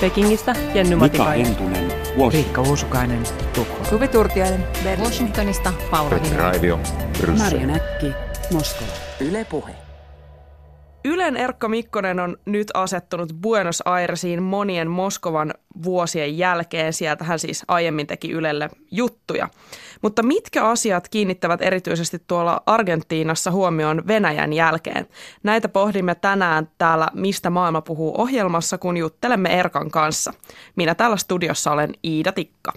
Pekingistä Jenny Mika Matikainen. Hentunen, Washington. Riikka Uusukainen, Tukholma. Suvi Turtiainen. Washingtonista Paula Vino. Raivio, Bryssel. Marja Näkki, Moskova. Yle Puhe. Ylen Erkka Mikkonen on nyt asettunut Buenos Airesiin monien Moskovan vuosien jälkeen. Sieltä hän siis aiemmin teki Ylelle juttuja. Mutta mitkä asiat kiinnittävät erityisesti tuolla Argentiinassa huomioon Venäjän jälkeen? Näitä pohdimme tänään täällä Mistä maailma puhuu ohjelmassa, kun juttelemme Erkan kanssa. Minä täällä studiossa olen Iida Tikka.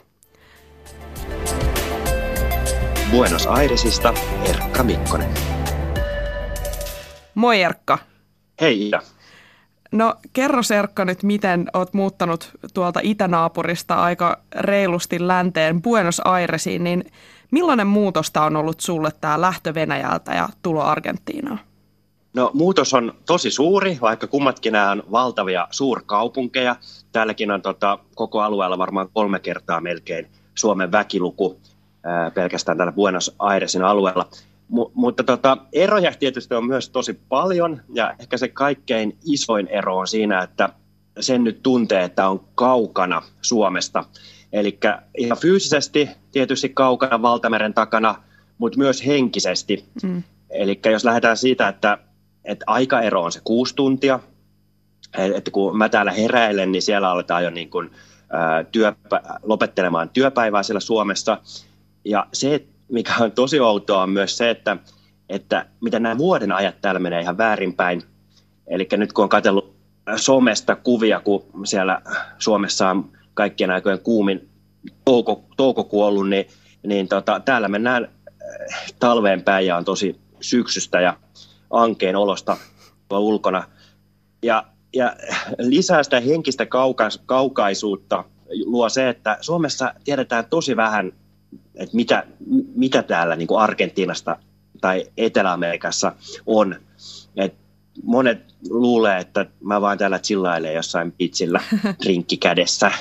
Buenos Airesista Erkka Mikkonen. Moi Erkka. Hei Ida. No kerro Erkka nyt, miten oot muuttanut tuolta itänaapurista aika reilusti länteen Buenos Airesiin, niin millainen muutosta on ollut sulle tämä lähtö Venäjältä ja tulo Argentiinaan? No muutos on tosi suuri, vaikka kummatkin nämä on valtavia suurkaupunkeja. Täälläkin on tota, koko alueella varmaan kolme kertaa melkein Suomen väkiluku ää, pelkästään täällä Buenos Airesin alueella. M- mutta tota, eroja tietysti on myös tosi paljon ja ehkä se kaikkein isoin ero on siinä, että sen nyt tuntee, että on kaukana Suomesta. Eli ihan fyysisesti tietysti kaukana valtameren takana, mutta myös henkisesti. Mm. Eli jos lähdetään siitä, että, että aikaero on se kuusi tuntia, että kun mä täällä heräilen, niin siellä aletaan jo niin kuin, ää, työpä, lopettelemaan työpäivää siellä Suomessa. Ja se, mikä on tosi outoa, on myös se, että, että miten nämä vuoden ajat täällä menee ihan väärinpäin. Eli nyt kun on katsellut somesta kuvia, kun siellä Suomessa on kaikkien aikojen kuumin touko, toukokuu ollut, niin, niin tota, täällä mennään talveen päin ja on tosi syksystä ja ankeen olosta ulkona. Ja, ja lisää sitä henkistä kaukais, kaukaisuutta luo se, että Suomessa tiedetään tosi vähän, että mitä, mitä täällä niin kuin Argentiinasta tai Etelä-Amerikassa on. Et monet luulee, että mä vaan täällä chillailen jossain pitsillä rinkki kädessä.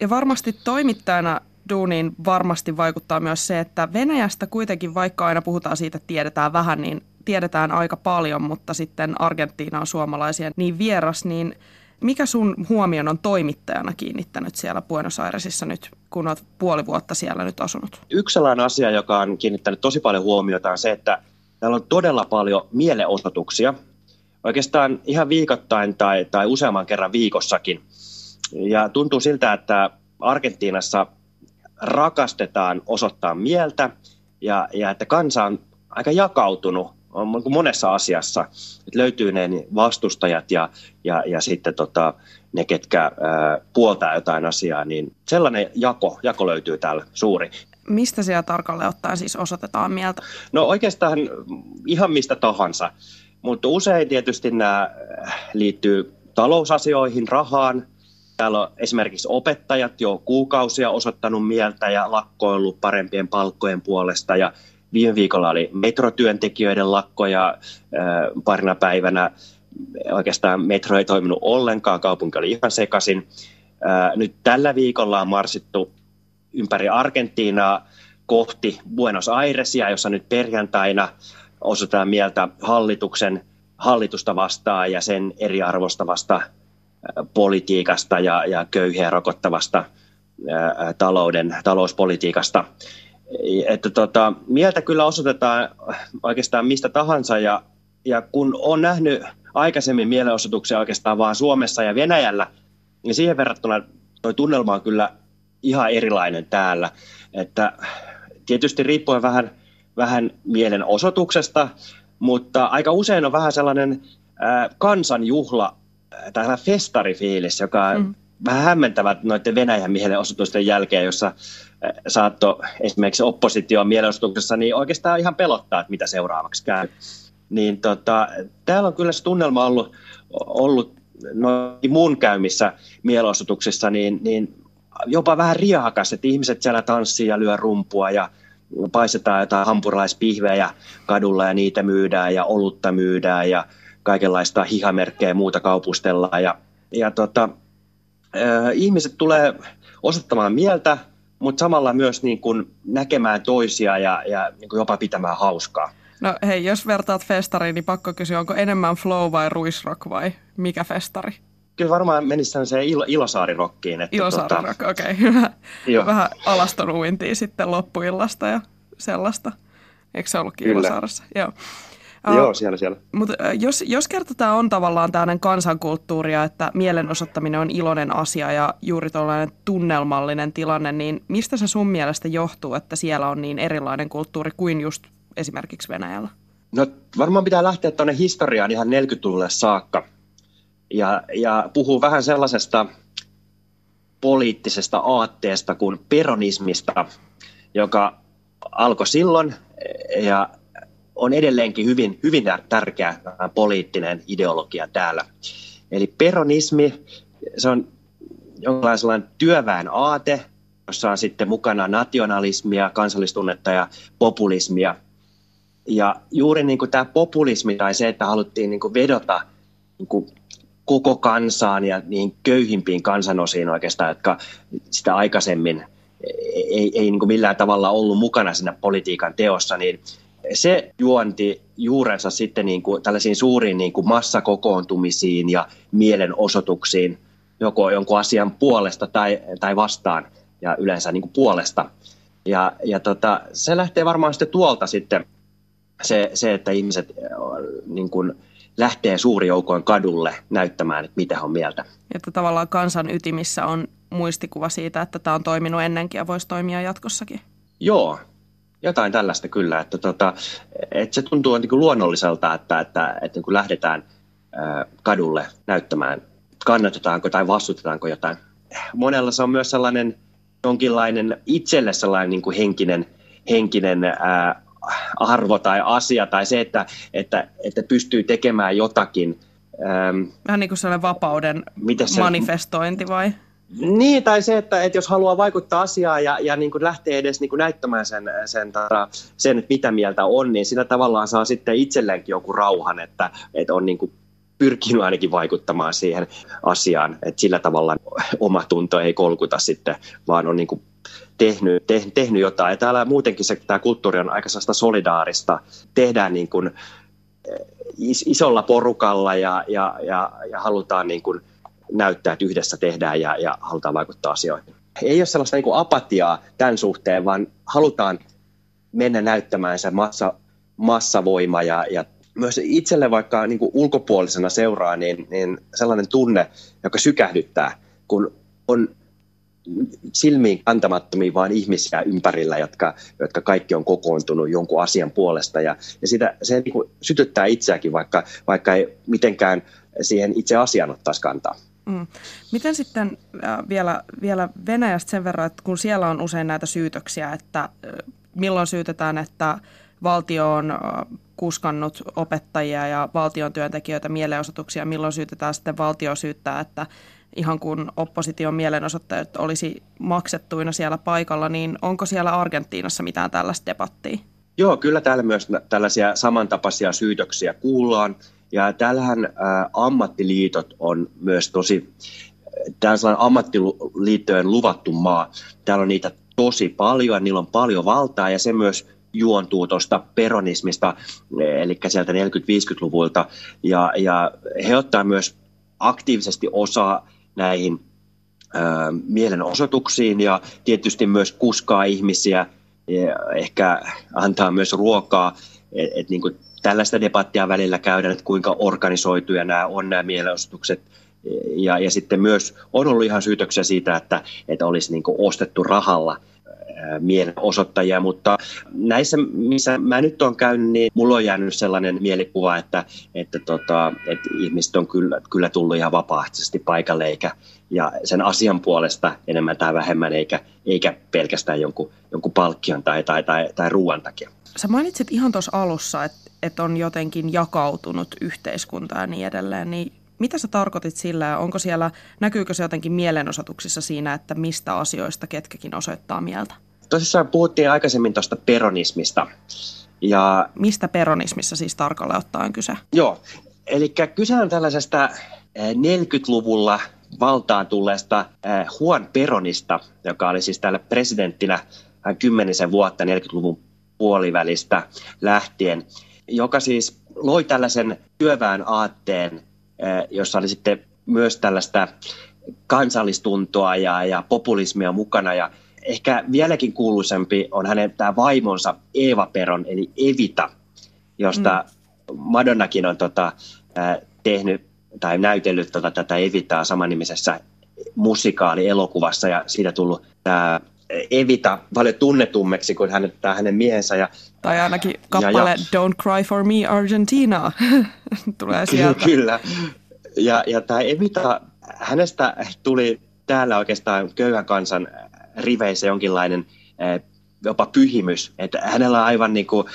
Ja varmasti toimittajana duuniin varmasti vaikuttaa myös se, että Venäjästä kuitenkin, vaikka aina puhutaan siitä, että tiedetään vähän, niin tiedetään aika paljon, mutta sitten Argentiina on suomalaisia niin vieras, niin mikä sun huomion on toimittajana kiinnittänyt siellä Buenos Airesissa nyt, kun olet puoli vuotta siellä nyt asunut? Yksi sellainen asia, joka on kiinnittänyt tosi paljon huomiota on se, että täällä on todella paljon mielenosoituksia, oikeastaan ihan viikoittain tai, tai useamman kerran viikossakin. Ja tuntuu siltä, että Argentiinassa rakastetaan osoittaa mieltä ja, ja että kansa on aika jakautunut on monessa asiassa. Että löytyy ne vastustajat ja, ja, ja sitten tota, ne, ketkä ää, puoltaa jotain asiaa, niin sellainen jako, jako löytyy täällä suuri. Mistä siellä tarkalleen ottaen siis osoitetaan mieltä? No oikeastaan ihan mistä tahansa, mutta usein tietysti nämä liittyy talousasioihin, rahaan. Täällä on esimerkiksi opettajat jo kuukausia osoittanut mieltä ja lakkoillut parempien palkkojen puolesta ja Viime viikolla oli metrotyöntekijöiden lakko ja äh, parina päivänä oikeastaan metro ei toiminut ollenkaan, kaupunki oli ihan sekaisin. Nyt tällä viikolla on marsittu ympäri Argentiinaa kohti Buenos Airesia, jossa nyt perjantaina osoitetaan mieltä hallituksen hallitusta vastaan ja sen eriarvostavasta politiikasta ja, ja köyhiä rokottavasta talouden, talouspolitiikasta että tota, mieltä kyllä osoitetaan oikeastaan mistä tahansa ja, ja kun on nähnyt aikaisemmin mielenosoituksia oikeastaan vaan Suomessa ja Venäjällä, niin siihen verrattuna tuo tunnelma on kyllä ihan erilainen täällä. Että tietysti riippuen vähän, vähän mielenosoituksesta, mutta aika usein on vähän sellainen äh, kansanjuhla, tai festarifiilis, joka mm. vähän hämmentävät noiden Venäjän mielenosoitusten jälkeen, jossa saatto esimerkiksi opposition mielenosoituksessa, niin oikeastaan ihan pelottaa, että mitä seuraavaksi käy. Niin tota, täällä on kyllä se tunnelma ollut, ollut noin mun käymissä mielenosoituksissa, niin, niin jopa vähän riakas, että ihmiset siellä tanssii ja lyö rumpua ja paistetaan jotain hampurilaispihvejä kadulla ja niitä myydään ja olutta myydään ja kaikenlaista hihamerkkejä ja muuta kaupustellaan. Ja, ja tota, äh, ihmiset tulee osoittamaan mieltä, mutta samalla myös niin kuin näkemään toisia ja, ja niin kuin jopa pitämään hauskaa. No hei, jos vertaat festariin, niin pakko kysyä, onko enemmän flow vai ruisrock vai mikä festari? kyllä varmaan menisi sellaiseen ilo, Ilosaari-rokkiin. Että Ilosaari-rock, tota, okei. Okay. Vähän alaston uintia sitten loppuillasta ja sellaista. Eikö se ollutkin kyllä. Ilosaarassa? Joo. Joo, siellä, siellä. Mutta jos, jos kerta tämä on tavallaan tällainen kansankulttuuria, että mielenosoittaminen on iloinen asia ja juuri tällainen tunnelmallinen tilanne, niin mistä se sun mielestä johtuu, että siellä on niin erilainen kulttuuri kuin just esimerkiksi Venäjällä? No varmaan pitää lähteä tuonne historiaan ihan 40-luvulle saakka ja, ja puhuu vähän sellaisesta poliittisesta aatteesta kuin peronismista, joka alkoi silloin ja on edelleenkin hyvin, hyvin tärkeä poliittinen ideologia täällä. Eli peronismi, se on jonkinlainen työväen aate, jossa on sitten mukana nationalismia, kansallistunnetta ja populismia. Ja juuri niin kuin tämä populismi tai se, että haluttiin niin kuin vedota niin kuin koko kansaan ja niin köyhimpiin kansanosiin oikeastaan, jotka sitä aikaisemmin ei, ei niin kuin millään tavalla ollut mukana siinä politiikan teossa, niin se juonti juurensa sitten niin kuin tällaisiin suuriin niin kuin massakokoontumisiin ja mielenosoituksiin joko jonkun asian puolesta tai, tai vastaan ja yleensä niin kuin puolesta. Ja, ja tota, se lähtee varmaan sitten tuolta sitten se, se että ihmiset niin kuin, lähtee suuri joukoin kadulle näyttämään, että mitä on mieltä. Että tavallaan kansan ytimissä on muistikuva siitä, että tämä on toiminut ennenkin ja voisi toimia jatkossakin. Joo, jotain tällaista kyllä, että, tota, että se tuntuu niin kuin luonnolliselta, että, että, että niin kuin lähdetään kadulle näyttämään, kannatetaanko tai vastutetaanko jotain. Monella se on myös sellainen jonkinlainen itselle sellainen niin kuin henkinen, henkinen ää, arvo tai asia tai se, että, että, että pystyy tekemään jotakin. Vähän niin kuin sellainen vapauden se, manifestointi vai? Niin, tai se, että, että jos haluaa vaikuttaa asiaan ja, ja niin kuin lähtee edes niin kuin näyttämään sen, sen, sen, että mitä mieltä on, niin siinä tavallaan saa sitten itselleenkin joku rauhan, että, että on niin kuin pyrkinyt ainakin vaikuttamaan siihen asiaan, että sillä tavalla oma tunto ei kolkuta sitten, vaan on niin kuin tehnyt, te, tehnyt jotain. Ja täällä muutenkin se, tämä kulttuuri on aika solidaarista. Tehdään niin kuin isolla porukalla ja, ja, ja, ja halutaan niin kuin näyttää, että yhdessä tehdään ja, ja halutaan vaikuttaa asioihin. Ei ole sellaista niin kuin apatiaa tämän suhteen, vaan halutaan mennä näyttämään se massa, massavoima ja, ja myös itselle vaikka niin kuin ulkopuolisena seuraa, niin, niin sellainen tunne, joka sykähdyttää, kun on silmiin kantamattomia vaan ihmisiä ympärillä, jotka, jotka kaikki on kokoontunut jonkun asian puolesta. Ja, ja sitä, se niin kuin sytyttää itseäkin, vaikka, vaikka ei mitenkään siihen itse asiaan ottaisi kantaa. Mm. Miten sitten äh, vielä, vielä Venäjästä sen verran, että kun siellä on usein näitä syytöksiä, että äh, milloin syytetään, että valtio on äh, kuskannut opettajia ja valtion työntekijöitä mielenosoituksia, milloin syytetään sitten valtio syyttää, että ihan kun opposition mielenosoittajat olisi maksettuina siellä paikalla, niin onko siellä Argentiinassa mitään tällaista debattia? Joo, kyllä täällä myös tällaisia samantapaisia syytöksiä kuullaan. Ja täällähän ä, ammattiliitot on myös tosi, tämä on sellainen ammattiliittojen luvattu maa. Täällä on niitä tosi paljon, niillä on paljon valtaa ja se myös juontuu tuosta peronismista, eli sieltä 40-50-luvulta. Ja, ja he ottaa myös aktiivisesti osaa näihin ö, mielenosoituksiin ja tietysti myös kuskaa ihmisiä, ehkä antaa myös ruokaa. Et, et niin tällaista debattia välillä käydään, että kuinka organisoituja nämä on nämä mielenosoitukset. Ja, ja sitten myös on ollut ihan syytöksiä siitä, että, että olisi niin ostettu rahalla – mielenosoittajia, mutta näissä, missä mä nyt olen käynyt, niin mulla on jäänyt sellainen mielikuva, että, että, tota, että ihmiset on kyllä, kyllä tullut ihan vapaaehtoisesti paikalle eikä, ja sen asian puolesta enemmän tai vähemmän, eikä, eikä pelkästään jonkun, jonkun palkkion tai, tai, tai, tai ruoan takia. Sä mainitsit ihan tuossa alussa, että, että on jotenkin jakautunut yhteiskunta ja niin edelleen, niin mitä sä tarkoitit sillä ja onko siellä, näkyykö se jotenkin mielenosoituksissa siinä, että mistä asioista ketkäkin osoittaa mieltä? Tosissaan puhuttiin aikaisemmin tuosta peronismista. Ja, Mistä peronismissa siis tarkalleen ottaen kyse? Joo, eli kyse on tällaisesta 40-luvulla eh, valtaan tulleesta eh, Juan Peronista, joka oli siis täällä presidenttinä hän kymmenisen vuotta 40-luvun puolivälistä lähtien, joka siis loi tällaisen työväen aatteen, eh, jossa oli sitten myös tällaista kansallistuntoa ja, ja populismia mukana. Ja ehkä vieläkin kuuluisempi on hänen tämä vaimonsa Eeva Peron, eli Evita, josta mm. Madonnakin on tota, äh, tehnyt tai näytellyt tota, tätä Evitaa samanimisessä musikaali-elokuvassa ja siitä tullut tämä Evita paljon tunnetummeksi kuin hänen, tämä hänen miehensä. Ja, tai ainakin kappale ja, ja, Don't Cry For Me Argentina tulee sieltä. Kyllä. Ja, ja tämä Evita, hänestä tuli täällä oikeastaan köyhän kansan riveissä jonkinlainen jopa pyhimys. Että hänellä on aivan niin kuin,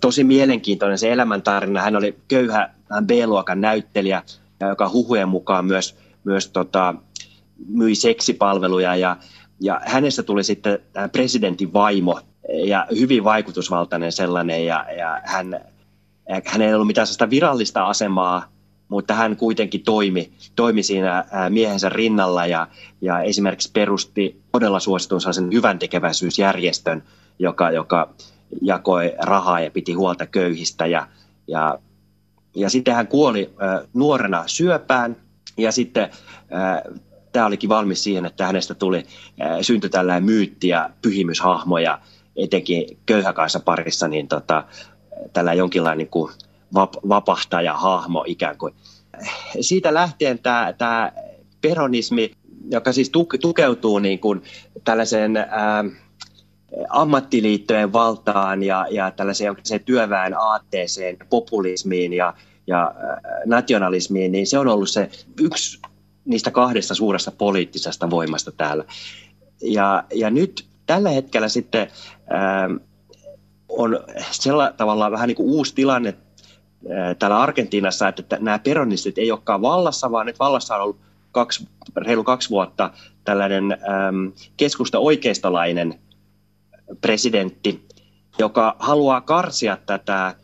tosi mielenkiintoinen se elämäntarina. Hän oli köyhä B-luokan näyttelijä, joka huhujen mukaan myös, myös tota, myi seksipalveluja ja, ja hänestä tuli sitten presidentin vaimo ja hyvin vaikutusvaltainen sellainen ja, ja hän, hän ei ollut mitään sellaista virallista asemaa, mutta hän kuitenkin toimi, toimi siinä miehensä rinnalla ja, ja esimerkiksi perusti todella suositun sellaisen hyvän tekeväisyysjärjestön, joka, joka jakoi rahaa ja piti huolta köyhistä ja, ja, ja sitten hän kuoli äh, nuorena syöpään ja sitten äh, tämä olikin valmis siihen, että hänestä tuli, syntyi tällainen myytti ja pyhimyshahmoja, etenkin köyhäkansa parissa, niin tota, tällä jonkinlainen niin kuin vap, vapahtaja-hahmo ikään kuin. Siitä lähtien tämä, tämä peronismi, joka siis tukeutuu niin kuin tällaiseen ää, ammattiliittojen valtaan ja, ja tällaiseen työväen aatteeseen, populismiin ja, ja nationalismiin, niin se on ollut se yksi niistä kahdesta suuresta poliittisesta voimasta täällä. Ja, ja nyt tällä hetkellä sitten ää, ähm, on sillä tavalla vähän niin kuin uusi tilanne ää, äh, täällä Argentiinassa, että nämä peronistit ei olekaan vallassa, vaan nyt vallassa on ollut kaksi, reilu kaksi vuotta tällainen äm, keskusta oikeistolainen presidentti, joka haluaa karsia tätä ää,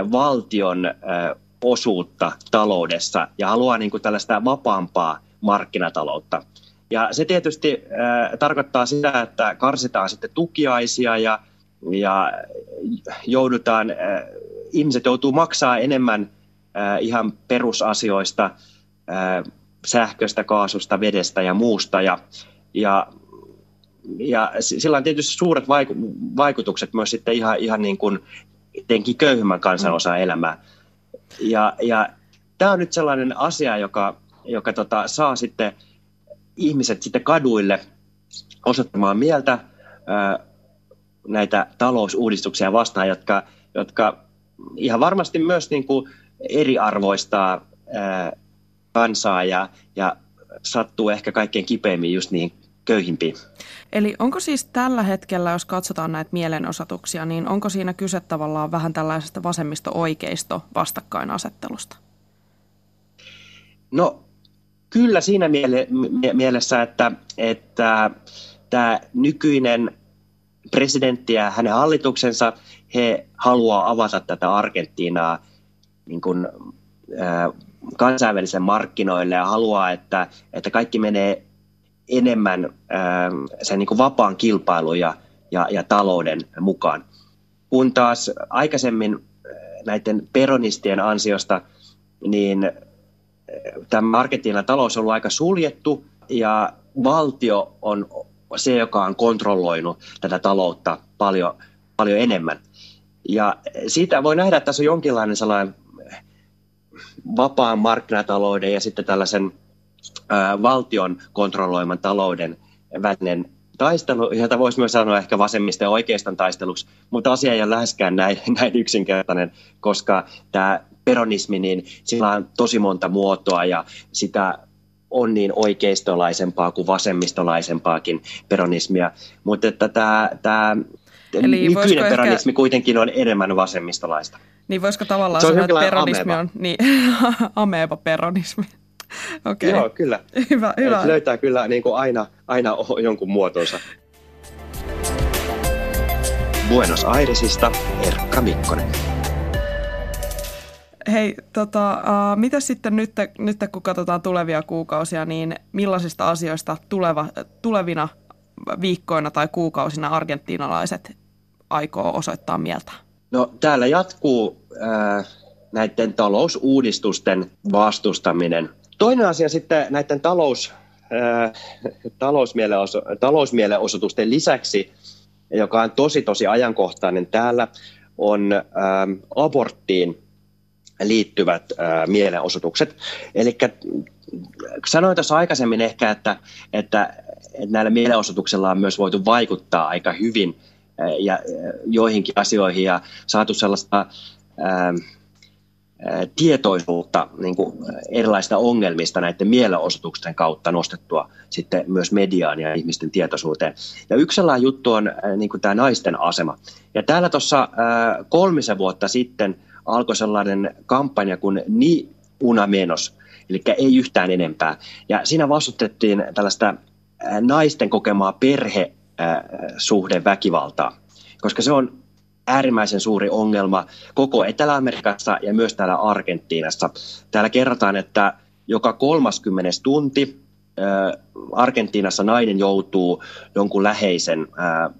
äh, valtion ää, äh, osuutta taloudessa ja haluaa niin kuin tällaista vapaampaa markkinataloutta. Ja se tietysti äh, tarkoittaa sitä, että karsitaan sitten tukiaisia ja, ja joudutaan, äh, ihmiset joutuu maksaa enemmän äh, ihan perusasioista, äh, sähköstä, kaasusta, vedestä ja muusta. Ja, ja, ja sillä on tietysti suuret vaiku- vaikutukset myös sitten ihan, ihan niin kuin etenkin köyhimmän kansanosan elämää. Ja, ja tämä on nyt sellainen asia, joka joka tota, saa sitten ihmiset sitten kaduille osoittamaan mieltä ää, näitä talousuudistuksia vastaan, jotka, jotka ihan varmasti myös niin kuin eriarvoistaa ää, kansaa ja, ja sattuu ehkä kaikkein kipeimmin just niihin köyhimpiin. Eli onko siis tällä hetkellä, jos katsotaan näitä mielenosoituksia, niin onko siinä kyse tavallaan vähän tällaisesta vasemmisto-oikeisto vastakkainasettelusta? No Kyllä siinä miele- mielessä, että, että tämä nykyinen presidentti ja hänen hallituksensa, he haluaa avata tätä Argentiinaa niin kuin, äh, kansainvälisen markkinoille ja haluaa, että, että kaikki menee enemmän äh, sen niin kuin vapaan kilpailun ja, ja, ja talouden mukaan. Kun taas aikaisemmin näiden peronistien ansiosta, niin tämä Argentiinan talous on ollut aika suljettu ja valtio on se, joka on kontrolloinut tätä taloutta paljon, paljon enemmän. Ja siitä voi nähdä, että tässä on jonkinlainen sellainen vapaan markkinatalouden ja sitten tällaisen ää, valtion kontrolloiman talouden välinen taistelu, jota voisi myös sanoa ehkä vasemmista ja oikeiston taisteluksi, mutta asia ei ole läheskään näin, näin yksinkertainen, koska tämä peronismi, niin sillä on tosi monta muotoa ja sitä on niin oikeistolaisempaa kuin vasemmistolaisempaakin peronismia. Mutta että tämä, tämä Eli nykyinen peronismi ehkä... kuitenkin on enemmän vasemmistolaista. Niin voisiko tavallaan sanoa, että peronismi ameba. on niin, ameba peronismi. Okay. Joo, kyllä. Hyvä, hyvä. Et löytää kyllä niin kuin aina, aina jonkun muotonsa. Buenos Airesista Erkka Mikkonen. Hei, tota, uh, mitä sitten nyt, nyt, kun katsotaan tulevia kuukausia, niin millaisista asioista tuleva, tulevina viikkoina tai kuukausina argentiinalaiset aikoo osoittaa mieltä? No täällä jatkuu äh, näiden talousuudistusten vastustaminen toinen asia sitten näiden talous, äh, talousmielenoso, talousmielenosoitusten lisäksi, joka on tosi tosi ajankohtainen täällä, on äh, aborttiin liittyvät äh, mielenosoitukset. Eli sanoin tuossa aikaisemmin ehkä, että, että, että näillä mielenosoituksilla on myös voitu vaikuttaa aika hyvin äh, ja, äh, joihinkin asioihin ja saatu sellaista ää, tietoisuutta niin kuin erilaisista ongelmista näiden mielenosoitusten kautta nostettua sitten myös mediaan ja ihmisten tietoisuuteen. Ja yksi sellainen juttu on niin kuin tämä naisten asema. Ja täällä tuossa kolmisen vuotta sitten alkoi sellainen kampanja kuin Ni una menos, eli ei yhtään enempää. Ja siinä vastustettiin tällaista naisten kokemaa perhesuhdeväkivaltaa, koska se on äärimmäisen suuri ongelma koko Etelä-Amerikassa ja myös täällä Argentiinassa. Täällä kerrotaan, että joka 30 tunti Argentiinassa nainen joutuu jonkun läheisen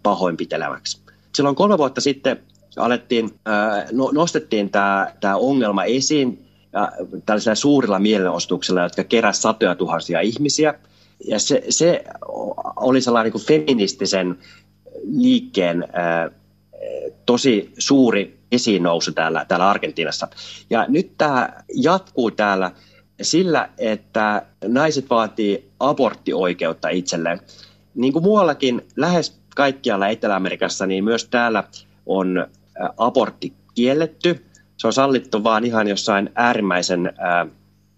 pahoinpitelemäksi. Silloin kolme vuotta sitten alettiin, no, nostettiin tämä, tämä ongelma esiin tällaisilla suurilla mielenostuksilla, jotka keräsivät satoja tuhansia ihmisiä. Ja se, se oli sellainen niin feministisen liikkeen tosi suuri esiin nousu täällä, täällä Argentiinassa. Ja nyt tämä jatkuu täällä sillä, että naiset vaatii aborttioikeutta itselleen. Niin kuin muuallakin lähes kaikkialla Etelä-Amerikassa, niin myös täällä on abortti kielletty. Se on sallittu vaan ihan jossain äärimmäisen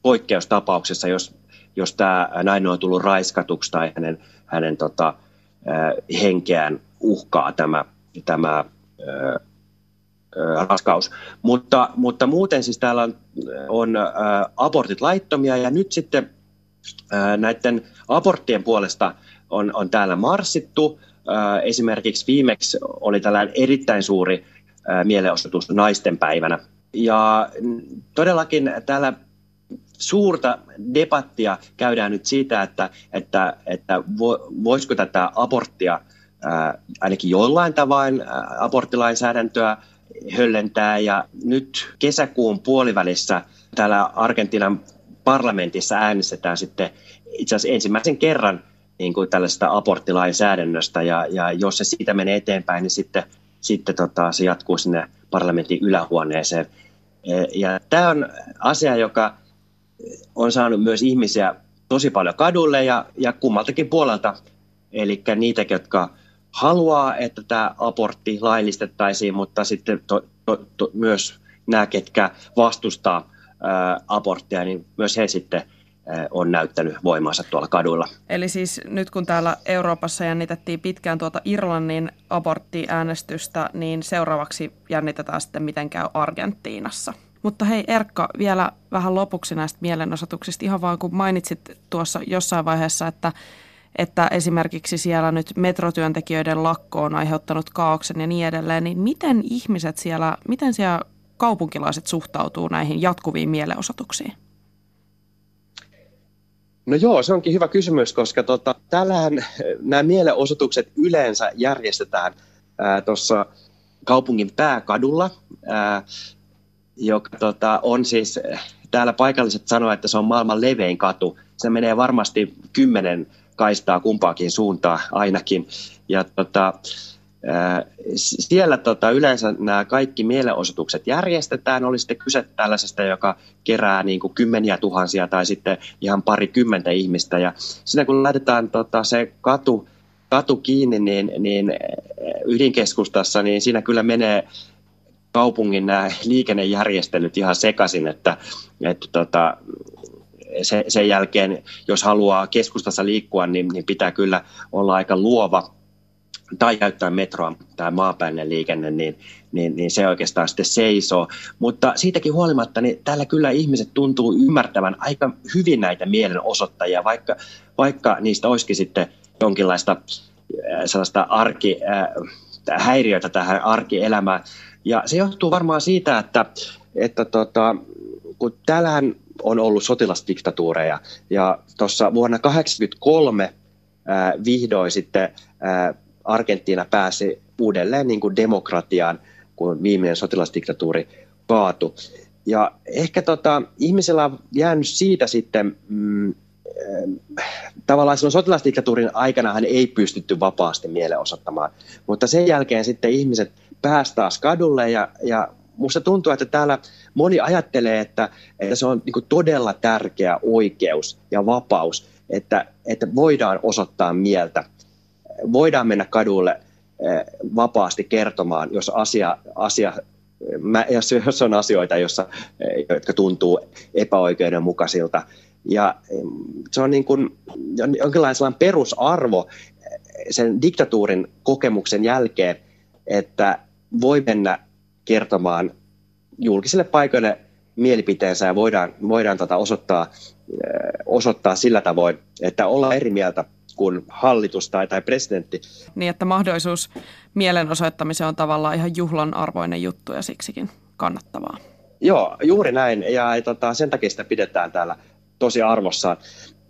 poikkeustapauksessa, jos, jos tämä nainen on tullut raiskatuksi tai hänen, hänen tota, henkeään uhkaa tämä, tämä raskaus. Mutta, mutta muuten siis täällä on, on abortit laittomia ja nyt sitten näiden aborttien puolesta on, on täällä marssittu. Esimerkiksi viimeksi oli tällainen erittäin suuri mielenosoitus naisten päivänä. Ja todellakin täällä suurta debattia käydään nyt siitä, että, että, että voisiko tätä aborttia ainakin jollain tavoin aborttilainsäädäntöä höllentää. Ja nyt kesäkuun puolivälissä täällä Argentiinan parlamentissa äänestetään sitten itse asiassa ensimmäisen kerran niin kuin tällaista aborttilainsäädännöstä. Ja, ja jos se siitä menee eteenpäin, niin sitten, sitten tota, se jatkuu sinne parlamentin ylähuoneeseen. E, ja tämä on asia, joka on saanut myös ihmisiä tosi paljon kadulle ja, ja kummaltakin puolelta. Eli niitä, jotka haluaa, että tämä abortti laillistettaisiin, mutta sitten to, to, to, myös nämä, ketkä vastustaa ää, aborttia, niin myös he sitten on näyttänyt voimansa tuolla kaduilla. Eli siis nyt kun täällä Euroopassa jännitettiin pitkään tuota Irlannin aborttiäänestystä, niin seuraavaksi jännitetään sitten miten käy Argentiinassa. Mutta hei Erkka, vielä vähän lopuksi näistä mielenosoituksista, ihan vaan kun mainitsit tuossa jossain vaiheessa, että että esimerkiksi siellä nyt metrotyöntekijöiden lakko on aiheuttanut kaauksen ja niin edelleen, niin miten ihmiset siellä, miten siellä kaupunkilaiset suhtautuu näihin jatkuviin mielenosoituksiin? No joo, se onkin hyvä kysymys, koska tota, täällähän nämä mielenosoitukset yleensä järjestetään tuossa kaupungin pääkadulla, ää, joka tota, on siis, täällä paikalliset sanoo, että se on maailman levein katu. Se menee varmasti kymmenen kaistaa kumpaakin suuntaan ainakin. Ja tota, siellä tota, yleensä nämä kaikki mielenosoitukset järjestetään, oli sitten kyse tällaisesta, joka kerää niin kuin kymmeniä tuhansia tai sitten ihan pari kymmentä ihmistä. Ja siinä kun laitetaan tota, se katu, katu kiinni, niin, niin ydinkeskustassa, niin siinä kyllä menee kaupungin nämä liikennejärjestelyt ihan sekaisin, että, että tota, se, sen jälkeen, jos haluaa keskustassa liikkua, niin, niin pitää kyllä olla aika luova tai käyttää metroa tai maapäinen liikenne, niin, niin, niin se oikeastaan sitten seisoo. Mutta siitäkin huolimatta, niin täällä kyllä ihmiset tuntuu ymmärtävän aika hyvin näitä mielenosoittajia, vaikka, vaikka niistä olisikin sitten jonkinlaista äh, sellaista arki, äh, häiriötä tähän arkielämään. Ja se johtuu varmaan siitä, että, että tota, kun täällähän on ollut sotilasdiktatuureja. Ja tuossa vuonna 1983 ää, vihdoin sitten ää, Argentiina pääsi uudelleen niin kuin demokratiaan, kun viimeinen sotilasdiktatuuri kaatui. ja ehkä tota, ihmisellä on jäänyt siitä sitten, mm, tavallaan silloin sotilasdiktatuurin aikana hän ei pystytty vapaasti mielenosoittamaan, mutta sen jälkeen sitten ihmiset pääsivät taas kadulle ja, ja musta tuntuu, että täällä moni ajattelee, että, että se on niin todella tärkeä oikeus ja vapaus, että, että voidaan osoittaa mieltä, voidaan mennä kadulle eh, vapaasti kertomaan, jos asia, asia mä, jos, jos on asioita, jossa, eh, jotka tuntuu epäoikeudenmukaisilta. Ja se on niin kuin jonkinlainen perusarvo eh, sen diktatuurin kokemuksen jälkeen, että voi mennä kertomaan julkisille paikoille mielipiteensä ja voidaan, voidaan tota osoittaa, osoittaa sillä tavoin, että ollaan eri mieltä kuin hallitus tai, tai presidentti. Niin, että mahdollisuus mielenosoittamiseen on tavallaan ihan juhlan arvoinen juttu ja siksikin kannattavaa. Joo, juuri näin. Ja tota, sen takia sitä pidetään täällä tosi arvossaan.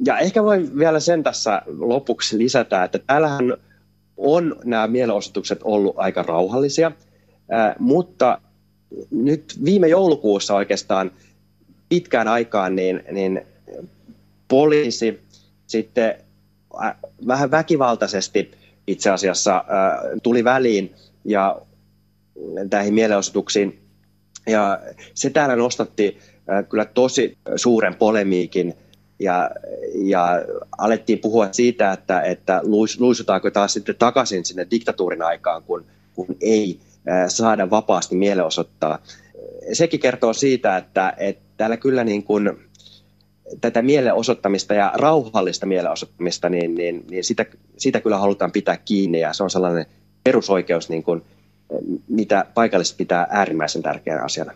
Ja ehkä voin vielä sen tässä lopuksi lisätä, että täällähän on nämä mielenosoitukset ollut aika rauhallisia, mutta nyt viime joulukuussa oikeastaan pitkään aikaan niin, niin poliisi sitten vähän väkivaltaisesti itse asiassa tuli väliin ja näihin mielenosoituksiin. Ja se täällä nostatti kyllä tosi suuren polemiikin ja, ja alettiin puhua siitä, että, että luisutaanko taas sitten takaisin sinne diktatuurin aikaan, kun, kun ei saada vapaasti mielenosoittaa. Sekin kertoo siitä, että, että täällä kyllä niin kuin tätä mielenosoittamista ja rauhallista mielenosoittamista, niin, niin, niin sitä, sitä kyllä halutaan pitää kiinni ja se on sellainen perusoikeus, niin kuin, mitä paikallisesti pitää äärimmäisen tärkeänä asiana.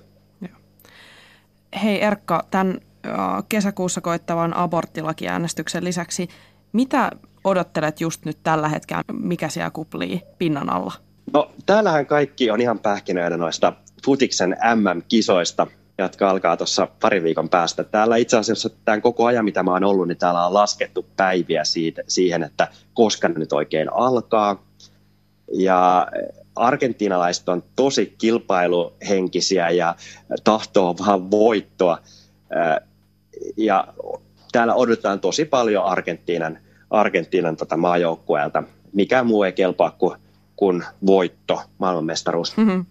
Hei Erkka, tämän kesäkuussa koittavan aborttilakiäänestyksen lisäksi, mitä odottelet just nyt tällä hetkellä, mikä siellä kuplii pinnan alla? No täällähän kaikki on ihan pähkinöitä noista futiksen MM-kisoista, jotka alkaa tuossa pari viikon päästä. Täällä itse asiassa tämän koko ajan, mitä mä oon ollut, niin täällä on laskettu päiviä siitä, siihen, että koska ne nyt oikein alkaa. Ja argentinalaiset on tosi kilpailuhenkisiä ja tahtoo vaan voittoa. Ja täällä odotetaan tosi paljon Argentiinan, Argentiinan tota maajoukkueelta. Mikä muu ei kelpaa kuin, kuin voitto, maailmanmestaruus. Mm-hmm.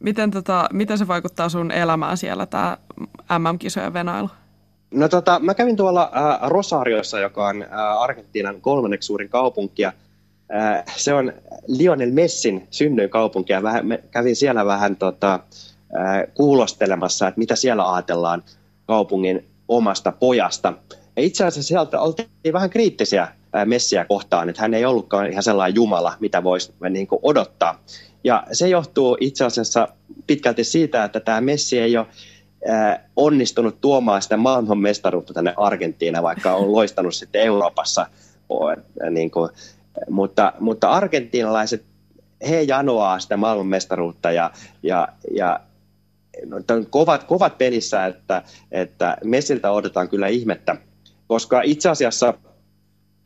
Miten, tota, miten se vaikuttaa sun elämään siellä, tämä MM-kisojen venailu? No tota, mä kävin tuolla äh, Rosariossa, joka on äh, Argentiinan kolmanneksi suurin kaupunki. Äh, se on Lionel Messin synnyinkaupunki ja vähän, me kävin siellä vähän tota, äh, kuulostelemassa, että mitä siellä ajatellaan kaupungin omasta pojasta. Ja itse asiassa sieltä oltiin vähän kriittisiä Messiä kohtaan, että hän ei ollutkaan ihan sellainen jumala, mitä voisi niin odottaa. Ja se johtuu itse asiassa pitkälti siitä, että tämä Messi ei ole onnistunut tuomaan sitä maailmanmestaruutta tänne Argentiinaan, vaikka on loistanut sitten Euroopassa. Niin kuin, mutta, mutta argentiinalaiset, he janoaa sitä maailmanmestaruutta ja, ja, ja no, on kovat, kovat pelissä, että, että Messiltä odotetaan kyllä ihmettä, koska itse asiassa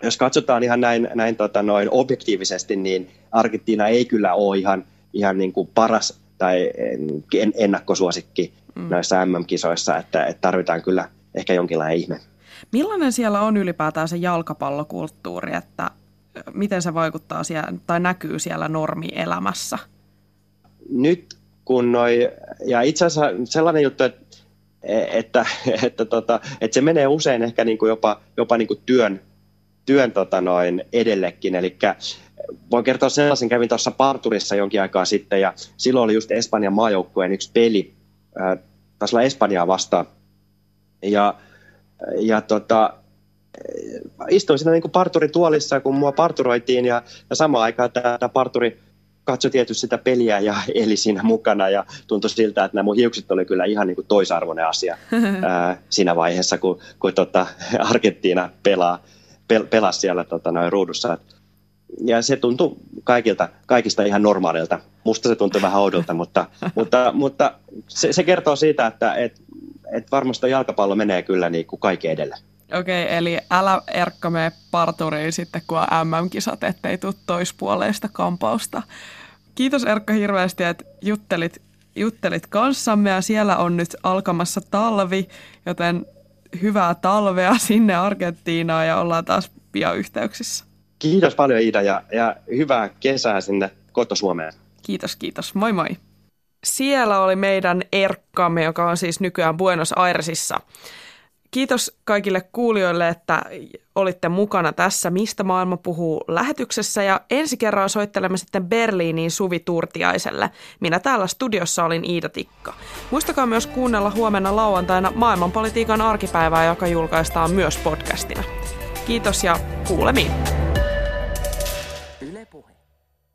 jos katsotaan ihan näin, näin tota noin objektiivisesti, niin Argentiina ei kyllä ole ihan, ihan niin kuin paras tai ennakkosuosikki mm. näissä MM-kisoissa, että, että tarvitaan kyllä ehkä jonkinlainen ihme. Millainen siellä on ylipäätään se jalkapallokulttuuri, että miten se vaikuttaa siellä, tai näkyy siellä normielämässä? Nyt kun noi, ja itse asiassa sellainen juttu, että, että, että, tota, että se menee usein ehkä niin kuin jopa, jopa niin kuin työn työn tota noin edellekin. Eli voin kertoa sellaisen, kävin tuossa Parturissa jonkin aikaa sitten ja silloin oli just Espanjan maajoukkueen yksi peli, äh, taisi olla Espanjaa vastaan. Ja, ja tota, istuin siinä niin parturituolissa, kun mua parturoitiin ja, ja samaan aikaan tämä parturi katsoi tietysti sitä peliä ja eli siinä mukana ja tuntui siltä, että nämä mun hiukset oli kyllä ihan niin kuin toisarvoinen asia ää, siinä vaiheessa, kun, kun tota Argentiina pelaa pel- pelasi siellä tota, noin ruudussa. Ja se tuntui kaikilta, kaikista ihan normaalilta. Musta se tuntui vähän oudolta, mutta, mutta, mutta se, se kertoo siitä, että et, et varmasti jalkapallo menee kyllä niin kuin kaiken edelle. Okei, okay, eli älä Erkka mene parturiin sitten, kun on MM-kisat, ettei tule toispuoleista kampausta. Kiitos Erkka hirveästi, että juttelit juttelit kanssamme ja siellä on nyt alkamassa talvi, joten hyvää talvea sinne Argentiinaan ja ollaan taas pian yhteyksissä. Kiitos paljon Iida ja, ja hyvää kesää sinne koto-Suomeen. Kiitos, kiitos. Moi moi. Siellä oli meidän Erkkamme, joka on siis nykyään Buenos Airesissa. Kiitos kaikille kuulijoille, että olitte mukana tässä Mistä maailma puhuu lähetyksessä ja ensi kerran soittelemme sitten Berliiniin Suvi Turtiaiselle. Minä täällä studiossa olin Iida Tikka. Muistakaa myös kuunnella huomenna lauantaina maailmanpolitiikan arkipäivää, joka julkaistaan myös podcastina. Kiitos ja kuulemiin.